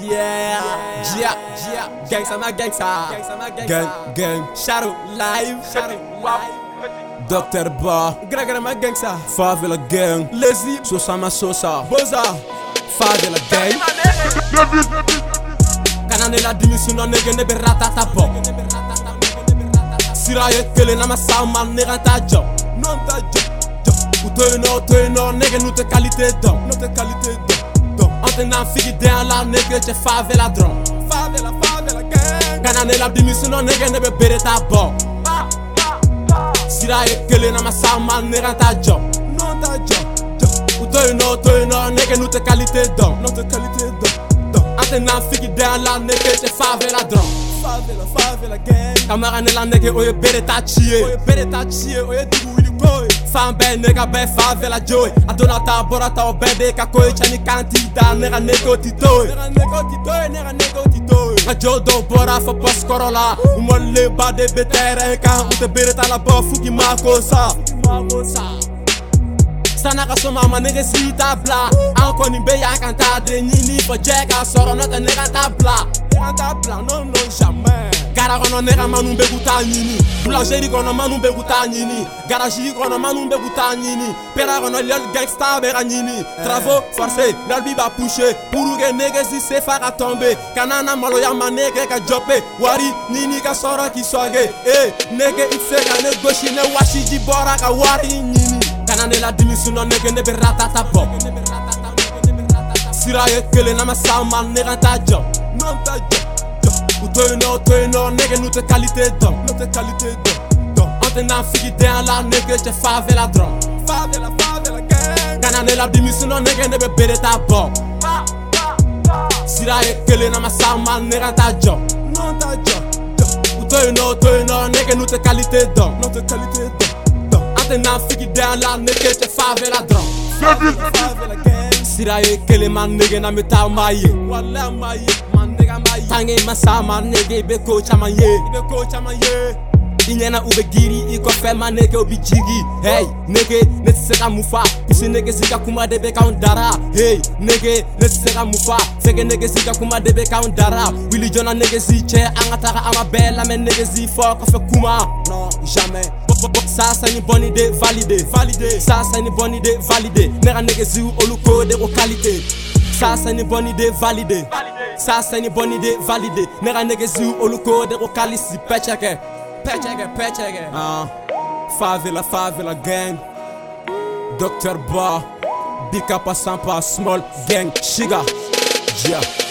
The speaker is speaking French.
yeah, yeah, yeah. Gang sama gang sa. Gang, gang. Shadow live. Shadow live. Dr. Ba. Gra ma gang sa. Favela gang. Lazy. Sosa ma sosa. Boza. Favela gang. Kana ne la dimi suno nege ne be ratata bo. Sira ye kele na ma sa ma ne ta jo. Non ta jo. Utoy no, utoy no, nege nu te qualité dom. Nu te qualité dom. Ante nan figi den la nege che favela drum. Favela, favela gang. Kana ne la dimi suno nege ne be bere ta bo. Sira ye kele na ma sa ma ne ta jo. Non ta jo. Utoy no, utoy no, nege nu te qualité dom. Nu te qualité dom. Ante nan figi den la nege che favela drum. kamara ne la nege oye bere ta ciye fan bɛɛ ne ka bɛɛ fan fɛla jo ye a donna ta a bɔra ta o bɛɛ de ka ko ye cɛni kan t'i da ne ka nege ti to ye nka jo dɔw bɔra fɔ pɔsikɔrɔ la u mɔlilenba de be tɛrɛn kan u tɛ bere ta labɔ fuu k'i ma ko sa Sana ka soma ma nege si ta bila An kɔni be yan kan ta de ɲini fɔ jɛ ka sɔrɔ n'o tɛ bila bila non non jamais. Gara kɔnɔ nega manu be k'u ta ɲini Boulangerie kɔnɔ manu be k'u ta ɲini Garage kɔnɔ manu be k'u ta ɲini Pera kɔnɔ gangsta bɛ ka ɲini Travaux forcés lil bi b'a pousser Pour que nege si se fa ka Kana na maloya ma nege ka jɔpe Wari ɲini ka sɔrɔ k'i sɔge Eh nege i se ka ne gosi ne wasiji bɔra ka wari ɲini Ne la dimi sunɔ nege ne be ratata bɔ Sira ye kelen na ma sa ma nega ta jɔ Non ta jɔ U to yen nɔ, u to yen nɔ, nege n'u tɛ qualité dɔn N'u tɛ qualité dɔn dɔn An tɛ n'an figi den la nege cɛ favela dɔrɔn Favela, gang Kana ne la dimi sunɔ nege ne be bere ta bɔ Sira ye kelen na ma sa ma nega ta jɔ Non ta jɔ U to yen nɔ, u to yen nɔ, nege n'u tɛ qualité dɔn N'u tɛ qualité dɔn dɔn An tɛ n'an figi den la nege cɛ favela dɔrɔn Favela gang Sira ye kelen ma nege na me taa ma ye. Walahi ma ye. Ma nega ma ye. Tange ma sa ma nege i be ko caman ye. I be ko caman ye. I ɲɛna u be giri i kɔfɛ ma nege u bi jigi. Hey nege ne tɛ se ka mun fa pusi nege si ka kuma de be k'anw dara hey nege ne tɛ se ka mun fa fɛgɛ nege si ka kuma de be k'anw dara wili jɔna nege si cɛ an ka taga an ma bɛɛ lamɛn nege si fɔ kɔfɛ kuma. Non jamais Ça c'est une bonne idée, validé, validé. Ça c'est une bonne idée, validé. Ne ka nege si olu ko de qualité. Ça c'est une bonne idée, validé. Ça c'est une bonne idée, validé. Ne ka nege si olu ko de qualité. Pecheke, pecheke, pecheke. Ah, favela, favela gang. Dr. Ba, Big Up Sampa, Small Gang, Shiga. Yeah.